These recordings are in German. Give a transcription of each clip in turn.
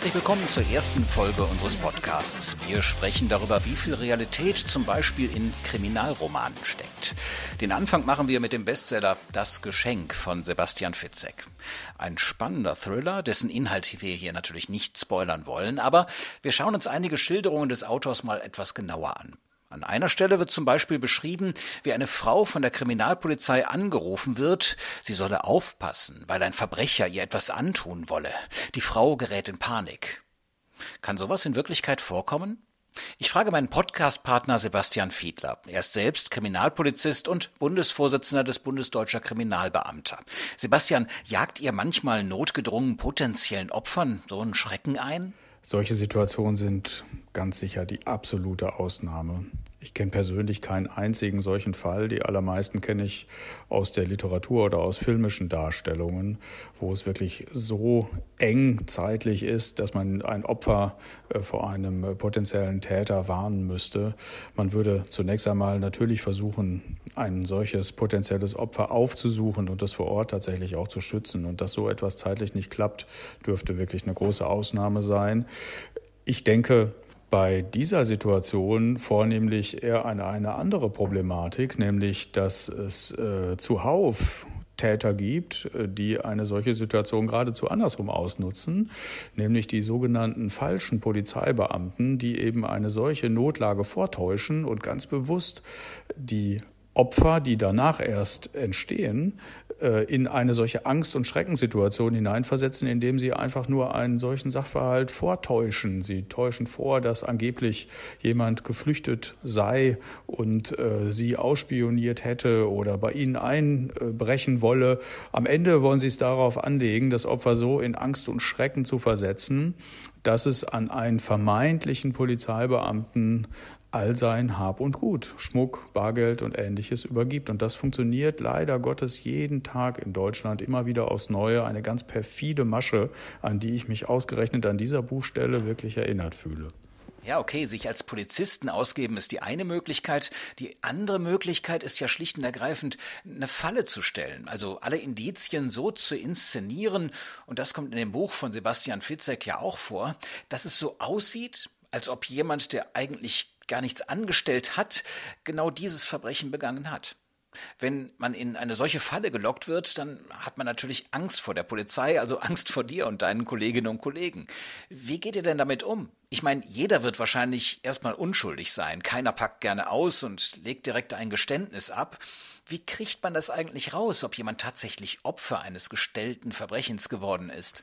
Herzlich willkommen zur ersten Folge unseres Podcasts. Wir sprechen darüber, wie viel Realität zum Beispiel in Kriminalromanen steckt. Den Anfang machen wir mit dem Bestseller Das Geschenk von Sebastian Fitzek. Ein spannender Thriller, dessen Inhalt wir hier natürlich nicht spoilern wollen, aber wir schauen uns einige Schilderungen des Autors mal etwas genauer an. An einer Stelle wird zum Beispiel beschrieben, wie eine Frau von der Kriminalpolizei angerufen wird, sie solle aufpassen, weil ein Verbrecher ihr etwas antun wolle. Die Frau gerät in Panik. Kann sowas in Wirklichkeit vorkommen? Ich frage meinen Podcast-Partner Sebastian Fiedler. Er ist selbst Kriminalpolizist und Bundesvorsitzender des Bundesdeutscher Kriminalbeamter. Sebastian, jagt ihr manchmal notgedrungen potenziellen Opfern so einen Schrecken ein? Solche Situationen sind ganz sicher die absolute Ausnahme. Ich kenne persönlich keinen einzigen solchen Fall. Die allermeisten kenne ich aus der Literatur oder aus filmischen Darstellungen, wo es wirklich so eng zeitlich ist, dass man ein Opfer äh, vor einem potenziellen Täter warnen müsste. Man würde zunächst einmal natürlich versuchen, ein solches potenzielles Opfer aufzusuchen und das vor Ort tatsächlich auch zu schützen. Und dass so etwas zeitlich nicht klappt, dürfte wirklich eine große Ausnahme sein. Ich denke, bei dieser Situation vornehmlich eher eine, eine andere Problematik, nämlich dass es äh, zuhauf Täter gibt, äh, die eine solche Situation geradezu andersrum ausnutzen, nämlich die sogenannten falschen Polizeibeamten, die eben eine solche Notlage vortäuschen und ganz bewusst die Opfer, die danach erst entstehen, äh, in eine solche Angst- und Schreckenssituation hineinversetzen, indem sie einfach nur einen solchen Sachverhalt vortäuschen. Sie täuschen vor, dass angeblich jemand geflüchtet sei und äh, sie ausspioniert hätte oder bei ihnen einbrechen wolle. Am Ende wollen sie es darauf anlegen, das Opfer so in Angst und Schrecken zu versetzen, dass es an einen vermeintlichen Polizeibeamten all sein Hab und Gut, Schmuck, Bargeld und ähnliches übergibt. Und das funktioniert leider Gottes jeden Tag in Deutschland immer wieder aufs Neue. Eine ganz perfide Masche, an die ich mich ausgerechnet an dieser Buchstelle wirklich erinnert fühle. Ja, okay, sich als Polizisten ausgeben ist die eine Möglichkeit. Die andere Möglichkeit ist ja schlicht und ergreifend, eine Falle zu stellen, also alle Indizien so zu inszenieren, und das kommt in dem Buch von Sebastian Fitzek ja auch vor, dass es so aussieht, als ob jemand, der eigentlich gar nichts angestellt hat, genau dieses Verbrechen begangen hat. Wenn man in eine solche Falle gelockt wird, dann hat man natürlich Angst vor der Polizei, also Angst vor dir und deinen Kolleginnen und Kollegen. Wie geht ihr denn damit um? Ich meine, jeder wird wahrscheinlich erstmal unschuldig sein. Keiner packt gerne aus und legt direkt ein Geständnis ab. Wie kriegt man das eigentlich raus, ob jemand tatsächlich Opfer eines gestellten Verbrechens geworden ist?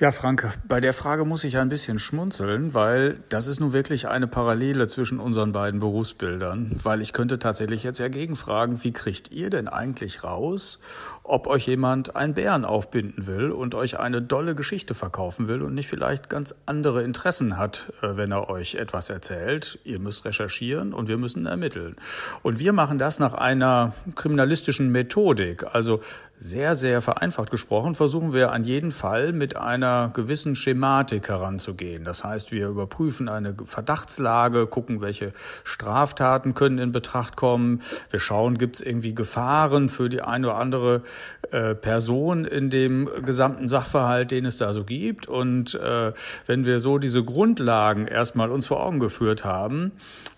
Ja, Frank, bei der Frage muss ich ein bisschen schmunzeln, weil das ist nun wirklich eine Parallele zwischen unseren beiden Berufsbildern. Weil ich könnte tatsächlich jetzt ja gegenfragen, wie kriegt ihr denn eigentlich raus, ob euch jemand einen Bären aufbinden will und euch eine dolle Geschichte verkaufen will und nicht vielleicht ganz andere Interessen hat, äh, wenn er euch etwas erzählt. Ihr müsst recherchieren und wir müssen ermitteln. Und wir machen das nach einer kriminalistischen Methodik. Also sehr, sehr vereinfacht gesprochen, versuchen wir an jeden Fall mit einer gewissen Schematik heranzugehen. Das heißt, wir überprüfen eine Verdachtslage, gucken, welche Straftaten können in Betracht kommen. Wir schauen, gibt es irgendwie Gefahren für die eine oder andere äh, Person in dem gesamten Sachverhalt, den es da so gibt. Und äh, wenn wir so diese Grundlagen erstmal uns vor Augen geführt haben,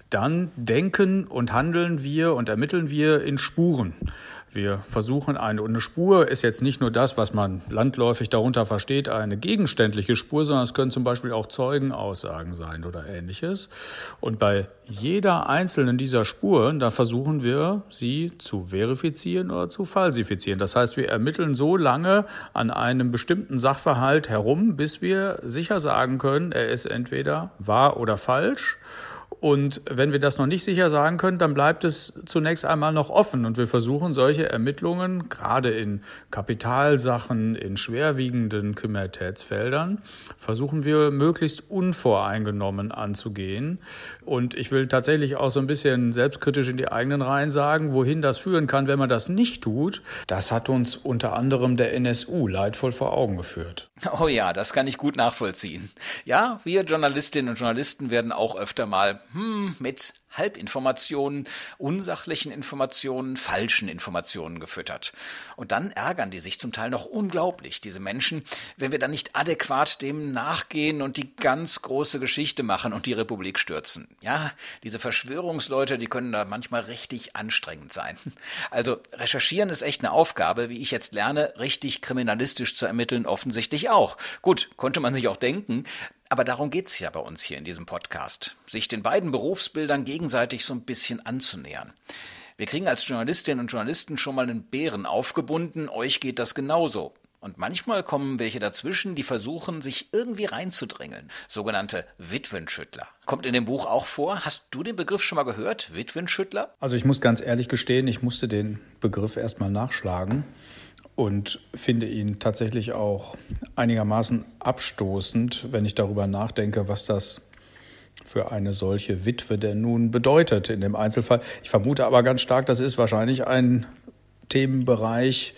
dann denken und handeln wir und ermitteln wir in Spuren. Wir versuchen eine, und eine Spur ist jetzt nicht nur das, was man landläufig darunter versteht, eine gegenständliche Spur, sondern es können zum Beispiel auch Zeugenaussagen sein oder ähnliches. Und bei jeder einzelnen dieser Spuren, da versuchen wir, sie zu verifizieren oder zu falsifizieren. Das heißt, wir ermitteln so lange an einem bestimmten Sachverhalt herum, bis wir sicher sagen können, er ist entweder wahr oder falsch Und wenn wir das noch nicht sicher sagen können, dann bleibt es zunächst einmal noch offen. Und wir versuchen solche Ermittlungen, gerade in Kapitalsachen, in schwerwiegenden Kriminalitätsfeldern, versuchen wir möglichst unvoreingenommen anzugehen. Und ich will tatsächlich auch so ein bisschen selbstkritisch in die eigenen Reihen sagen, wohin das führen kann, wenn man das nicht tut. Das hat uns unter anderem der NSU leidvoll vor Augen geführt. Oh ja, das kann ich gut nachvollziehen. Ja, wir Journalistinnen und Journalisten werden auch öfter mal hm, mit Halbinformationen, unsachlichen Informationen, falschen Informationen gefüttert. Und dann ärgern die sich zum Teil noch unglaublich, diese Menschen, wenn wir dann nicht adäquat dem nachgehen und die ganz große Geschichte machen und die Republik stürzen. Ja, diese Verschwörungsleute, die können da manchmal richtig anstrengend sein. Also recherchieren ist echt eine Aufgabe, wie ich jetzt lerne, richtig kriminalistisch zu ermitteln, offensichtlich auch. Gut, konnte man sich auch denken, aber darum geht's ja bei uns hier in diesem Podcast, sich den beiden Berufsbildern gegenseitig so ein bisschen anzunähern. Wir kriegen als Journalistinnen und Journalisten schon mal einen Bären aufgebunden, euch geht das genauso. Und manchmal kommen welche dazwischen, die versuchen, sich irgendwie reinzudrängeln. Sogenannte Witwenschüttler. Kommt in dem Buch auch vor. Hast du den Begriff schon mal gehört? Witwenschüttler? Also ich muss ganz ehrlich gestehen, ich musste den Begriff erstmal nachschlagen und finde ihn tatsächlich auch einigermaßen abstoßend, wenn ich darüber nachdenke, was das für eine solche Witwe denn nun bedeutet in dem Einzelfall. Ich vermute aber ganz stark, das ist wahrscheinlich ein Themenbereich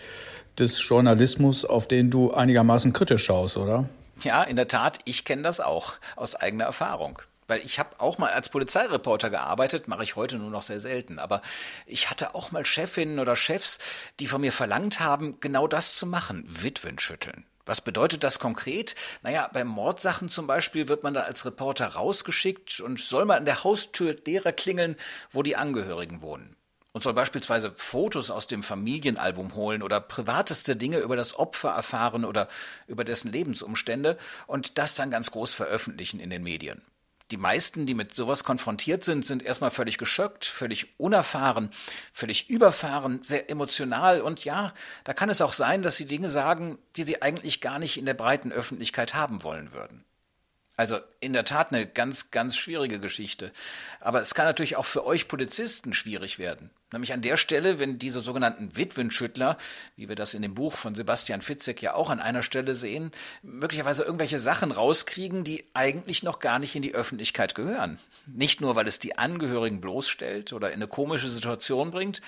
des Journalismus, auf den du einigermaßen kritisch schaust, oder? Ja, in der Tat, ich kenne das auch aus eigener Erfahrung weil ich habe auch mal als Polizeireporter gearbeitet, mache ich heute nur noch sehr selten, aber ich hatte auch mal Chefinnen oder Chefs, die von mir verlangt haben, genau das zu machen, Witwen schütteln. Was bedeutet das konkret? Naja, bei Mordsachen zum Beispiel wird man dann als Reporter rausgeschickt und soll mal an der Haustür derer klingeln, wo die Angehörigen wohnen. Und soll beispielsweise Fotos aus dem Familienalbum holen oder privateste Dinge über das Opfer erfahren oder über dessen Lebensumstände und das dann ganz groß veröffentlichen in den Medien die meisten, die mit sowas konfrontiert sind, sind erstmal völlig geschockt, völlig unerfahren, völlig überfahren, sehr emotional und ja, da kann es auch sein, dass sie Dinge sagen, die sie eigentlich gar nicht in der breiten Öffentlichkeit haben wollen würden. Also in der Tat eine ganz, ganz schwierige Geschichte. Aber es kann natürlich auch für euch Polizisten schwierig werden. Nämlich an der Stelle, wenn diese sogenannten Witwenschüttler, wie wir das in dem Buch von Sebastian Fitzek ja auch an einer Stelle sehen, möglicherweise irgendwelche Sachen rauskriegen, die eigentlich noch gar nicht in die Öffentlichkeit gehören. Nicht nur, weil es die Angehörigen bloßstellt oder in eine komische Situation bringt,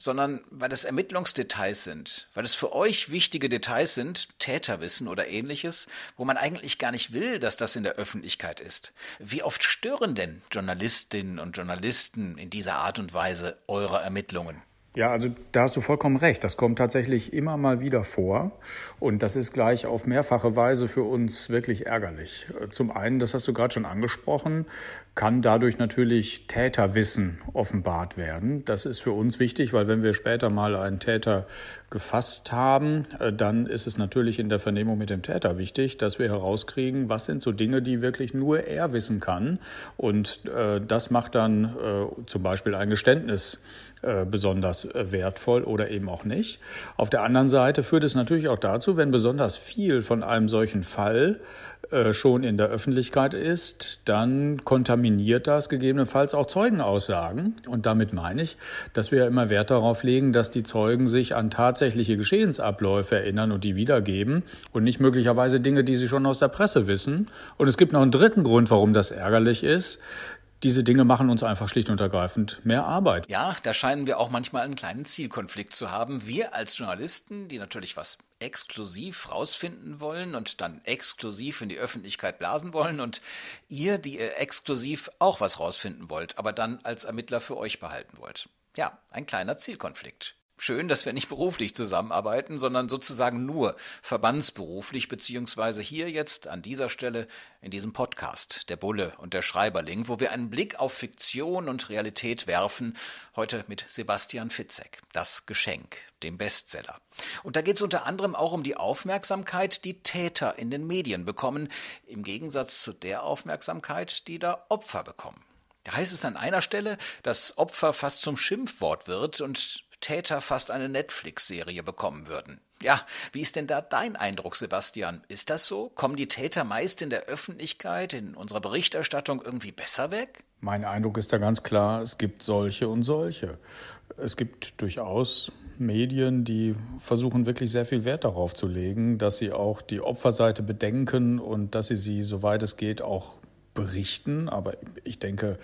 sondern weil es Ermittlungsdetails sind, weil es für euch wichtige Details sind, Täterwissen oder ähnliches, wo man eigentlich gar nicht will, dass das in der Öffentlichkeit ist. Wie oft stören denn Journalistinnen und Journalisten in dieser Art und Weise eure Ermittlungen? Ja, also da hast du vollkommen recht. Das kommt tatsächlich immer mal wieder vor. Und das ist gleich auf mehrfache Weise für uns wirklich ärgerlich. Zum einen, das hast du gerade schon angesprochen, kann dadurch natürlich Täterwissen offenbart werden. Das ist für uns wichtig, weil wenn wir später mal einen Täter gefasst haben, äh, dann ist es natürlich in der Vernehmung mit dem Täter wichtig, dass wir herauskriegen, was sind so Dinge, die wirklich nur er wissen kann. Und äh, das macht dann äh, zum Beispiel ein Geständnis äh, besonders äh, wertvoll oder eben auch nicht. Auf der anderen Seite führt es natürlich auch dazu, wenn besonders viel von einem solchen Fall äh, schon in der Öffentlichkeit ist, dann kontaminiert das gegebenenfalls auch Zeugenaussagen. Und damit meine ich, dass wir immer Wert darauf legen, dass die Zeugen sich an tatsächliche Geschehensabläufe erinnern und die wiedergeben und nicht möglicherweise Dinge, die sie schon aus der Presse wissen. Und es gibt noch einen dritten Grund, warum das ärgerlich ist diese Dinge machen uns einfach schlicht und ergreifend mehr Arbeit. Ja, da scheinen wir auch manchmal einen kleinen Zielkonflikt zu haben. Wir als Journalisten, die natürlich was exklusiv rausfinden wollen und dann exklusiv in die Öffentlichkeit blasen wollen und ihr, die ihr exklusiv auch was rausfinden wollt, aber dann als Ermittler für euch behalten wollt. Ja, ein kleiner Zielkonflikt schön, dass wir nicht beruflich zusammenarbeiten, sondern sozusagen nur verbandsberuflich, beziehungsweise hier jetzt an dieser Stelle in diesem Podcast, der Bulle und der Schreiberling, wo wir einen Blick auf Fiktion und Realität werfen, heute mit Sebastian Fitzek, das Geschenk, dem Bestseller. Und da geht es unter anderem auch um die Aufmerksamkeit, die Täter in den Medien bekommen, im Gegensatz zu der Aufmerksamkeit, die da Opfer bekommen. Da heißt es an einer Stelle, dass Opfer fast zum Schimpfwort wird und Täter fast eine Netflix-Serie bekommen würden. Ja, wie ist denn da dein Eindruck, Sebastian? Ist das so? Kommen die Täter meist in der Öffentlichkeit, in unserer Berichterstattung irgendwie besser weg? Mein Eindruck ist da ganz klar, es gibt solche und solche. Es gibt durchaus Medien, die versuchen wirklich sehr viel Wert darauf zu legen, dass sie auch die Opferseite bedenken und dass sie sie, soweit es geht, auch berichten. Aber ich denke,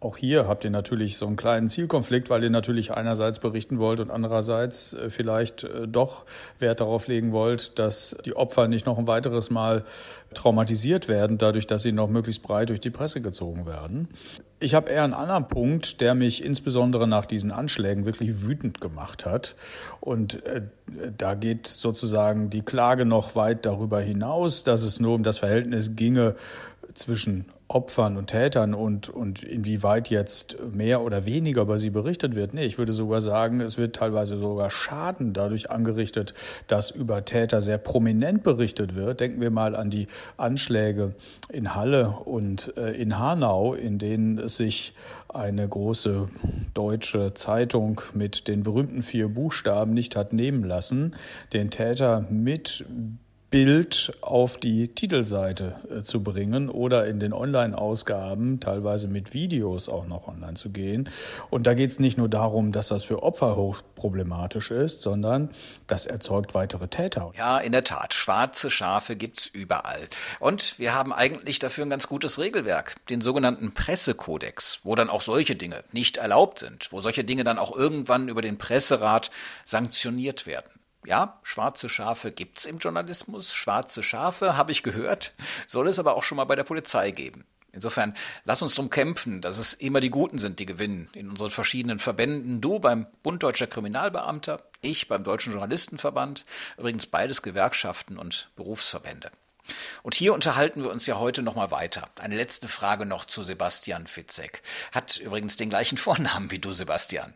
auch hier habt ihr natürlich so einen kleinen Zielkonflikt, weil ihr natürlich einerseits berichten wollt und andererseits äh, vielleicht äh, doch Wert darauf legen wollt, dass die Opfer nicht noch ein weiteres Mal traumatisiert werden, dadurch, dass sie noch möglichst breit durch die Presse gezogen werden. Ich habe eher einen anderen Punkt, der mich insbesondere nach diesen Anschlägen wirklich wütend gemacht hat. Und äh, da geht sozusagen die Klage noch weit darüber hinaus, dass es nur um das Verhältnis ginge zwischen Opfern und Tätern und, und inwieweit jetzt mehr oder weniger über sie berichtet wird. Nee, ich würde sogar sagen, es wird teilweise sogar Schaden dadurch angerichtet, dass über Täter sehr prominent berichtet wird. Denken wir mal an die Anschläge in Halle und äh, in Hanau, in denen es sich eine große deutsche Zeitung mit den berühmten vier Buchstaben nicht hat nehmen lassen, den Täter mit Bild auf die Titelseite äh, zu bringen oder in den Online-Ausgaben teilweise mit Videos auch noch online zu gehen. Und da geht es nicht nur darum, dass das für Opfer hochproblematisch ist, sondern das erzeugt weitere Täter. Ja, in der Tat. Schwarze Schafe gibt's überall. Und wir haben eigentlich dafür ein ganz gutes Regelwerk, den sogenannten Pressekodex, wo dann auch solche Dinge nicht erlaubt sind, wo solche Dinge dann auch irgendwann über den Presserat sanktioniert werden. Ja, schwarze Schafe gibt's im Journalismus. Schwarze Schafe, habe ich gehört, soll es aber auch schon mal bei der Polizei geben. Insofern, lass uns darum kämpfen, dass es immer die Guten sind, die gewinnen. In unseren verschiedenen Verbänden. Du beim Bund Deutscher Kriminalbeamter, ich beim Deutschen Journalistenverband. Übrigens beides Gewerkschaften und Berufsverbände. Und hier unterhalten wir uns ja heute nochmal weiter. Eine letzte Frage noch zu Sebastian Fitzek. Hat übrigens den gleichen Vornamen wie du, Sebastian.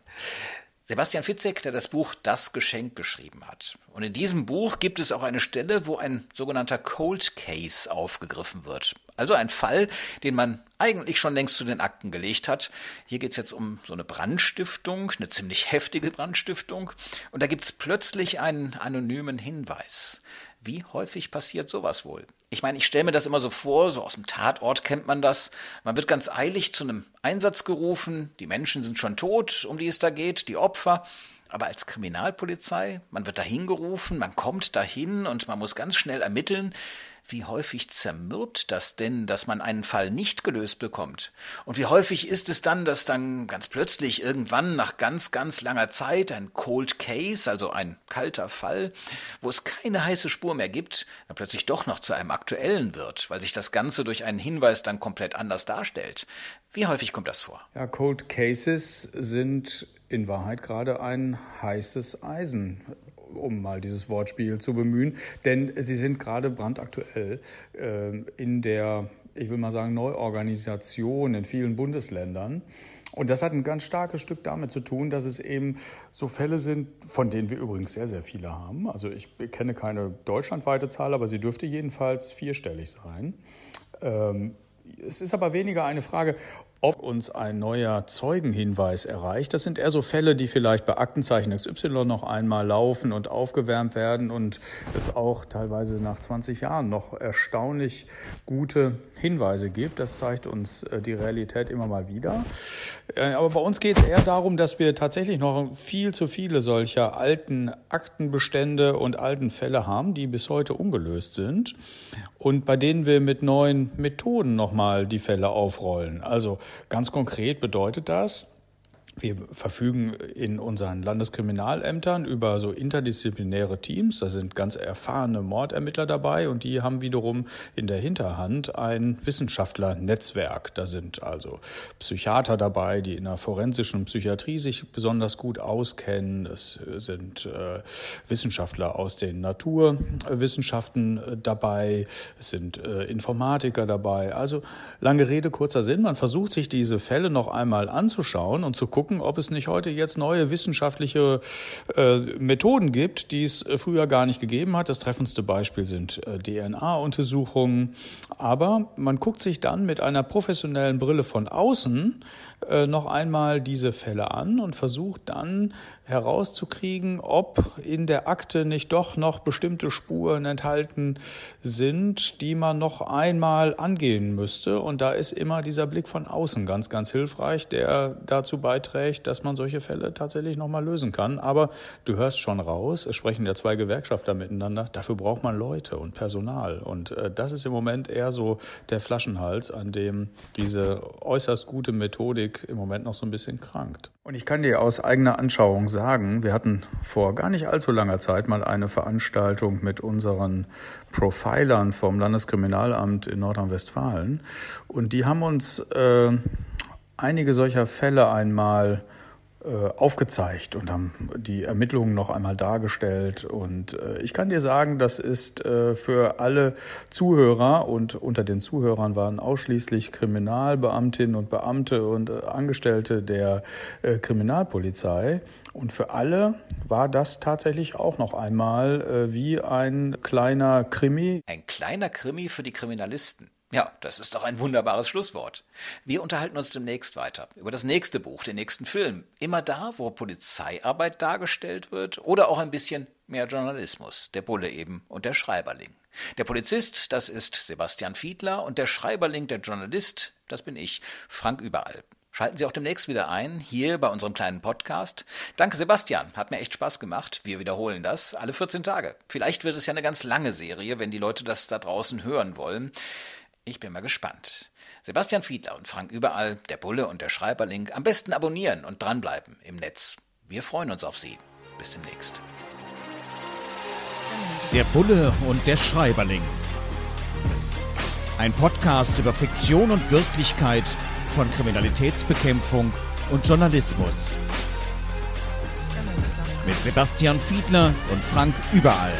Sebastian Fitzek, der das Buch Das Geschenk geschrieben hat. Und in diesem Buch gibt es auch eine Stelle, wo ein sogenannter Cold Case aufgegriffen wird. Also ein Fall, den man eigentlich schon längst zu den Akten gelegt hat. Hier geht es jetzt um so eine Brandstiftung, eine ziemlich heftige Brandstiftung. Und da gibt es plötzlich einen anonymen Hinweis. Wie häufig passiert sowas wohl? Ich meine, ich stelle mir das immer so vor, so aus dem Tatort kennt man das. Man wird ganz eilig zu einem Einsatz gerufen, die Menschen sind schon tot, um die es da geht, die Opfer. Aber als Kriminalpolizei, man wird dahin gerufen, man kommt dahin und man muss ganz schnell ermitteln. Wie häufig zermürbt das denn, dass man einen Fall nicht gelöst bekommt? Und wie häufig ist es dann, dass dann ganz plötzlich irgendwann nach ganz, ganz langer Zeit ein Cold Case, also ein kalter Fall, wo es keine heiße Spur mehr gibt, dann plötzlich doch noch zu einem aktuellen wird, weil sich das Ganze durch einen Hinweis dann komplett anders darstellt? Wie häufig kommt das vor? Ja, Cold Cases sind in Wahrheit gerade ein heißes Eisen um mal dieses Wortspiel zu bemühen, denn sie sind gerade brandaktuell äh, in der, ich will mal sagen, Neuorganisation in vielen Bundesländern. Und das hat ein ganz starkes Stück damit zu tun, dass es eben so Fälle sind, von denen wir übrigens sehr, sehr viele haben. Also ich kenne keine deutschlandweite Zahl, aber sie dürfte jedenfalls vierstellig sein. Ähm, es ist aber weniger eine Frage, ob uns ein neuer Zeugenhinweis erreicht. Das sind eher so Fälle, die vielleicht bei Aktenzeichen XY noch einmal laufen und aufgewärmt werden und es auch teilweise nach 20 Jahren noch erstaunlich gute Hinweise gibt. Das zeigt uns äh, die Realität immer mal wieder. Äh, aber bei uns geht es eher darum, dass wir tatsächlich noch viel zu viele solcher alten Aktenbestände und alten Fälle haben, die bis heute ungelöst sind und bei denen wir mit neuen Methoden nochmal die Fälle aufrollen. Also Ganz konkret bedeutet das, wir verfügen in unseren Landeskriminalämtern über so interdisziplinäre Teams. Da sind ganz erfahrene Mordermittler dabei und die haben wiederum in der Hinterhand ein Wissenschaftlernetzwerk. Da sind also Psychiater dabei, die in der forensischen Psychiatrie sich besonders gut auskennen. Es sind äh, Wissenschaftler aus den Naturwissenschaften äh, dabei. Es sind äh, Informatiker dabei. Also lange Rede, kurzer Sinn. Man versucht sich diese Fälle noch einmal anzuschauen und zu gucken, gucken, ob es nicht heute jetzt neue wissenschaftliche äh, Methoden gibt, die es äh, früher gar nicht gegeben hat. Das treffendste Beispiel sind äh, DNA-Untersuchungen. Aber man guckt sich dann mit einer professionellen Brille von außen noch einmal diese Fälle an und versucht dann herauszukriegen, ob in der Akte nicht doch noch bestimmte Spuren enthalten sind, die man noch einmal angehen müsste. Und da ist immer dieser Blick von außen ganz, ganz hilfreich, der dazu beiträgt, dass man solche Fälle tatsächlich nochmal lösen kann. Aber du hörst schon raus, es sprechen ja zwei Gewerkschafter miteinander, dafür braucht man Leute und Personal. Und äh, das ist im Moment eher so der Flaschenhals, an dem diese äußerst gute Methodik im Moment noch so ein bisschen krankt. Und ich kann dir aus eigener Anschauung sagen, wir hatten vor gar nicht allzu langer Zeit mal eine Veranstaltung mit unseren Profilern vom Landeskriminalamt in Nordrhein-Westfalen. Und die haben uns äh, einige solcher Fälle einmal aufgezeigt und haben die Ermittlungen noch einmal dargestellt. Und äh, ich kann dir sagen, das ist äh, für alle Zuhörer und unter den Zuhörern waren ausschließlich Kriminalbeamtinnen und Beamte und Angestellte der Kriminalpolizei. Und für alle war das tatsächlich auch noch einmal wie ein kleiner Krimi. Ein kleiner Krimi für die Kriminalisten. Ja, das ist doch ein wunderbares Schlusswort. Wir unterhalten uns demnächst weiter über das nächste Buch, den nächsten Film. Immer da, wo Polizeiarbeit dargestellt wird oder auch ein bisschen mehr Journalismus. Der Bulle eben und der Schreiberling. Der Polizist, das ist Sebastian Fiedler und der Schreiberling, der Journalist, das bin ich, Frank Überall. Schalten Sie auch demnächst wieder ein, hier bei unserem kleinen Podcast. Danke, Sebastian. Hat mir echt Spaß gemacht. Wir wiederholen das alle 14 Tage. Vielleicht wird es ja eine ganz lange Serie, wenn die Leute das da draußen hören wollen. Ich bin mal gespannt. Sebastian Fiedler und Frank Überall, der Bulle und der Schreiberling, am besten abonnieren und dranbleiben im Netz. Wir freuen uns auf Sie. Bis demnächst. Der Bulle und der Schreiberling. Ein Podcast über Fiktion und Wirklichkeit von Kriminalitätsbekämpfung und Journalismus. Mit Sebastian Fiedler und Frank Überall.